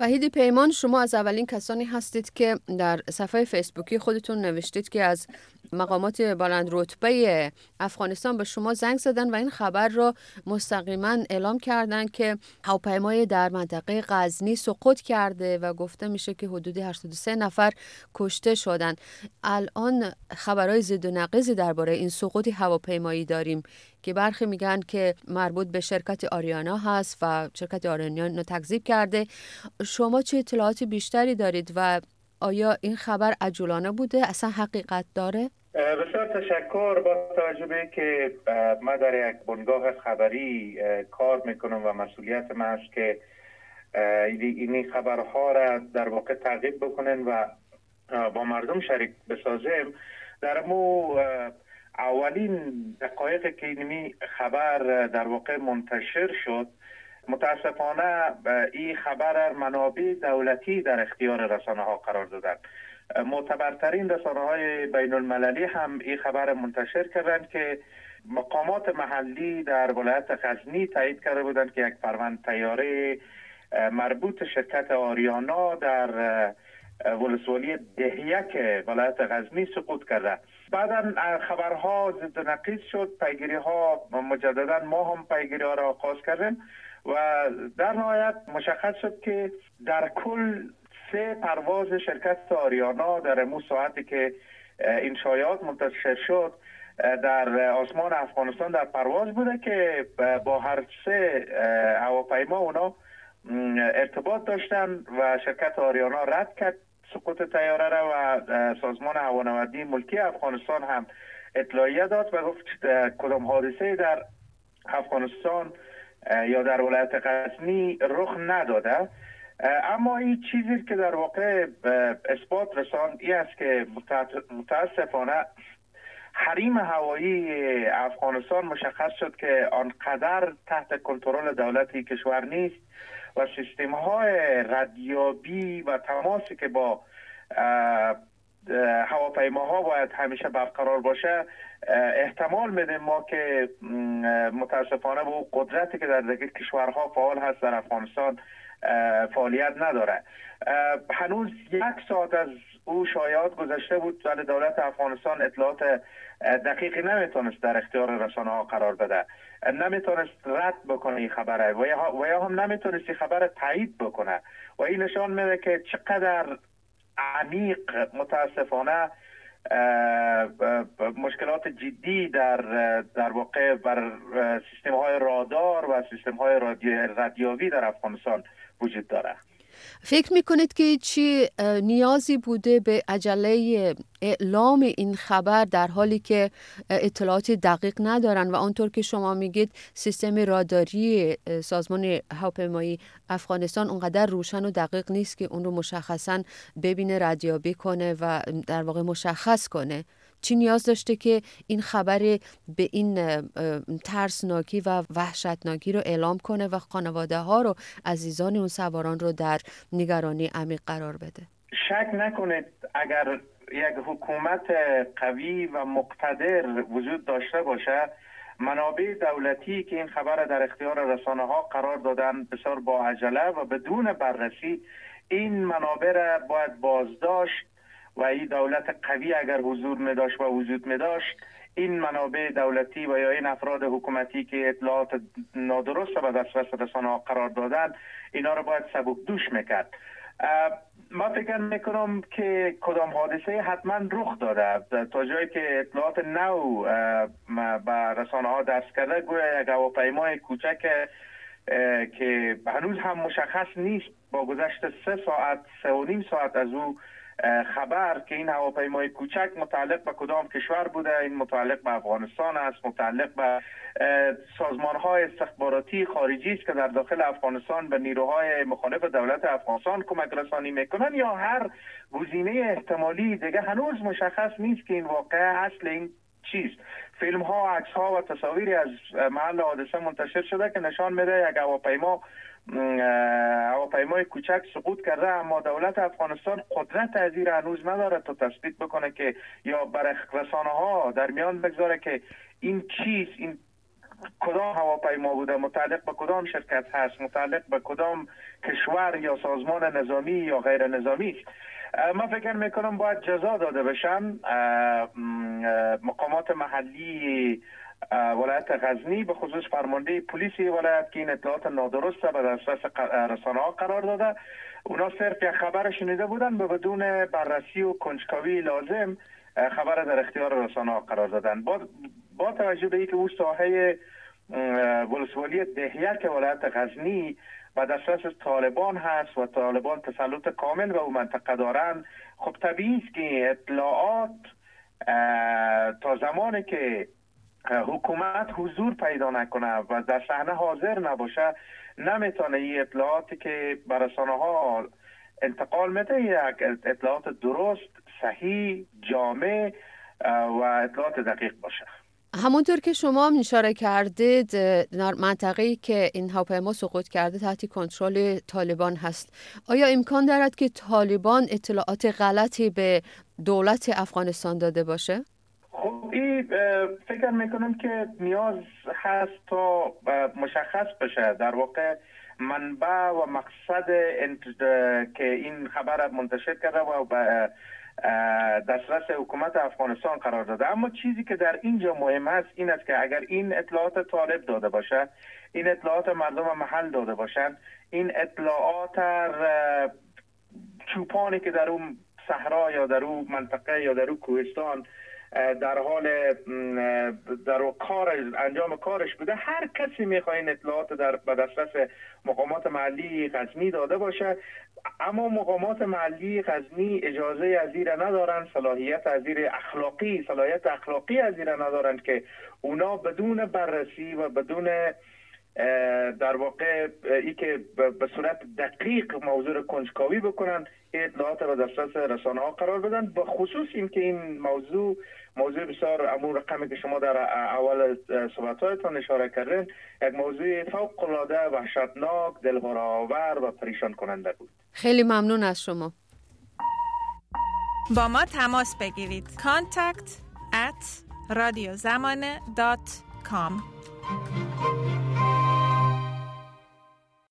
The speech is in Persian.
وحید پیمان شما از اولین کسانی هستید که در صفحه فیسبوکی خودتون نوشتید که از مقامات بلند رتبه افغانستان به شما زنگ زدن و این خبر را مستقیما اعلام کردن که هواپیمای در منطقه غزنی سقوط کرده و گفته میشه که حدود 83 نفر کشته شدن الان خبرهای زد و نقیزی درباره این سقوط هواپیمایی داریم. که برخی میگن که مربوط به شرکت آریانا هست و شرکت آریانا تکذیب کرده. شما چه اطلاعات بیشتری دارید و آیا این خبر عجولانه بوده؟ اصلا حقیقت داره؟ بسیار تشکر. با توجه که ما در یک بنگاه خبری کار می‌کنم و مسئولیت است که این خبرها را در واقع تعقیب بکنن و با مردم شریک بسازیم در مو اولین دقایق که اینمی خبر در واقع منتشر شد متاسفانه این خبر منابع دولتی در اختیار رسانه ها قرار دادند معتبرترین رسانه های بین المللی هم این خبر منتشر کردند که مقامات محلی در ولایت غزنی تایید کرده بودند که یک پروند تیاره مربوط شرکت آریانا در ولسوالی دهیک ولایت غزنی سقوط کرده. بعدا خبرها ضد نقیز شد. پیگیری ها مجددا ما هم پیگیری ها را آغاز کردیم و در نهایت مشخص شد که در کل سه پرواز شرکت آریانا در امو ساعتی که این شایعات منتشر شد در آسمان افغانستان در پرواز بوده که با هر سه هواپیما اونا ارتباط داشتن و شرکت آریانا رد کرد. سقوط تیاره را و سازمان هوانوردی ملکی افغانستان هم اطلاعیه داد و گفت کدام حادثه در افغانستان یا در ولایت غزنی رخ نداده. اما این چیزی که در واقع اثبات رساند ای است که متاسفانه حریم هوایی افغانستان مشخص شد که آنقدر تحت کنترل دولتی کشور نیست. و سیستم های ردیابی و تماسی که با هواپیماها باید همیشه برقرار باشه احتمال میده ما که متاسفانه به قدرتی که در دیگه کشورها فعال هست در افغانستان فعالیت نداره. هنوز یک ساعت از او شایعات گذشته بود ولی دولت افغانستان اطلاعات دقیقی نمی‌تونست در اختیار رسانه ها قرار بده. نمی‌تونست رد بکنه این خبره و یا هم نمی‌تونست این خبر تایید بکنه. و این نشان میده که چقدر عمیق متاسفانه مشکلات جدی در در واقع بر سیستم های رادار و سیستم های رادیویی در افغانستان وجود داره. فکر می‌کنید که چی نیازی بوده به عجله اعلام این خبر در حالی که اطلاعات دقیق ندارن و آنطور که شما میگید سیستم راداری سازمان هواپیمایی افغانستان اونقدر روشن و دقیق نیست که اون رو مشخصا ببینه ردیابی کنه و در واقع مشخص کنه. چی نیاز داشته که این خبر به این ترسناکی و وحشتناکی رو اعلام کنه و خانواده ها رو عزیزان اون سواران رو در نگرانی عمیق قرار بده؟ شک نکنید اگر یک حکومت قوی و مقتدر وجود داشته باشه منابع دولتی که این خبر در اختیار رسانه ها قرار دادن بسیار با عجله و بدون بررسی این منابع را باید بازداشت و این دولت قوی اگر حضور می داشت و وجود می داشت این منابع دولتی و یا این افراد حکومتی که اطلاعات نادرست به دسترس رسانه قرار دادن اینا رو باید سبک دوش می‌کرد. ما فکر می‌کنم که کدام حادثه حتما رخ داده تا جایی که اطلاعات نو به رسانه ها دست کرده گویا یک هواپیمای کوچک که هنوز هم مشخص نیست با گذشت سه ساعت سه و نیم ساعت از او خبر که این هواپیمای کوچک متعلق به کدام کشور بوده؟ این متعلق به افغانستان است متعلق به سازمان های استخباراتی خارجی است که در داخل افغانستان به نیروهای مخالف دولت افغانستان کمک رسانی می‌کنن یا هر گزینه احتمالی دیگه هنوز مشخص نیست که این واقع اصل این چیست فیلم ها عکس ها و تصاویری از محل حادثه منتشر شده که نشان میده یک هواپیما هواپیمای کوچک سقوط کرده اما دولت افغانستان قدرت از این هنوز نداره تا تثبیت بکنه که یا بر رسانه ها در میان بگذاره که این چیز این کدام هواپیما بوده متعلق به کدام شرکت هست متعلق به کدام کشور یا سازمان نظامی یا غیر نظامی. ما فکر می‌کنم باید جزا داده بشن. مقامات محلی ولایت غزنی به خصوص فرمانده پلیس ولایت که این اطلاعات نادرست به دسترس رسانه ها قرار داده. اونا صرف یک خبر شنیده بودن به بدون بررسی و کنجکاوی لازم خبر در اختیار رسانه ها قرار دادن. با, با توجه به اینکه او ساحه ولسوالی دهیک ولایت غزنی و دسترس طالبان هست و طالبان تسلط کامل به او منطقه دارن. خب طبیعی است که اطلاعات تا زمانی که حکومت حضور پیدا نکنه و در صحنه حاضر نباشه نمی‌تونه این اطلاعاتی که به رسانه ها انتقال میده یک اطلاعات درست صحیح جامع و اطلاعات دقیق باشه. همونطور که شما هم اشاره کردید در منطقه‌ای که این هواپیما سقوط کرده تحت کنترل طالبان هست آیا امکان دارد که طالبان اطلاعات غلطی به دولت افغانستان داده باشه؟ خب این فکر می‌کنم که نیاز هست تا مشخص بشه در واقع منبع و مقصد که این خبر منتشر کرده و دسترس حکومت افغانستان قرار داده. اما چیزی که در اینجا مهم است این است که اگر این اطلاعات طالب داده باشد این اطلاعات مردم محل داده باشند این اطلاعات چوپانی که در اون صحرا یا در اون منطقه یا در اون کوهستان در حال در کار انجام کارش بوده. هر کسی می‌خواد این اطلاعات در به دسترس مقامات محلی غزنی داده باشه. اما مقامات محلی غزنی اجازه از زیر ندارن صلاحیت از اخلاقی صلاحیت اخلاقی از زیر ندارن که اونا بدون بررسی و بدون در واقع ای که به صورت دقیق موضوع کنجکاوی بکنن اطلاعات را دسترس رسانه ها قرار بدن به خصوص اینکه این موضوع موضوع بسیار امور رقمی که شما در اول صحبتهایتان اشاره کردین یک موضوع فوق العاده وحشتناک دلهراور و پریشان کننده بود. خیلی ممنون از شما. با ما تماس بگیرید. contact at radiozamane.com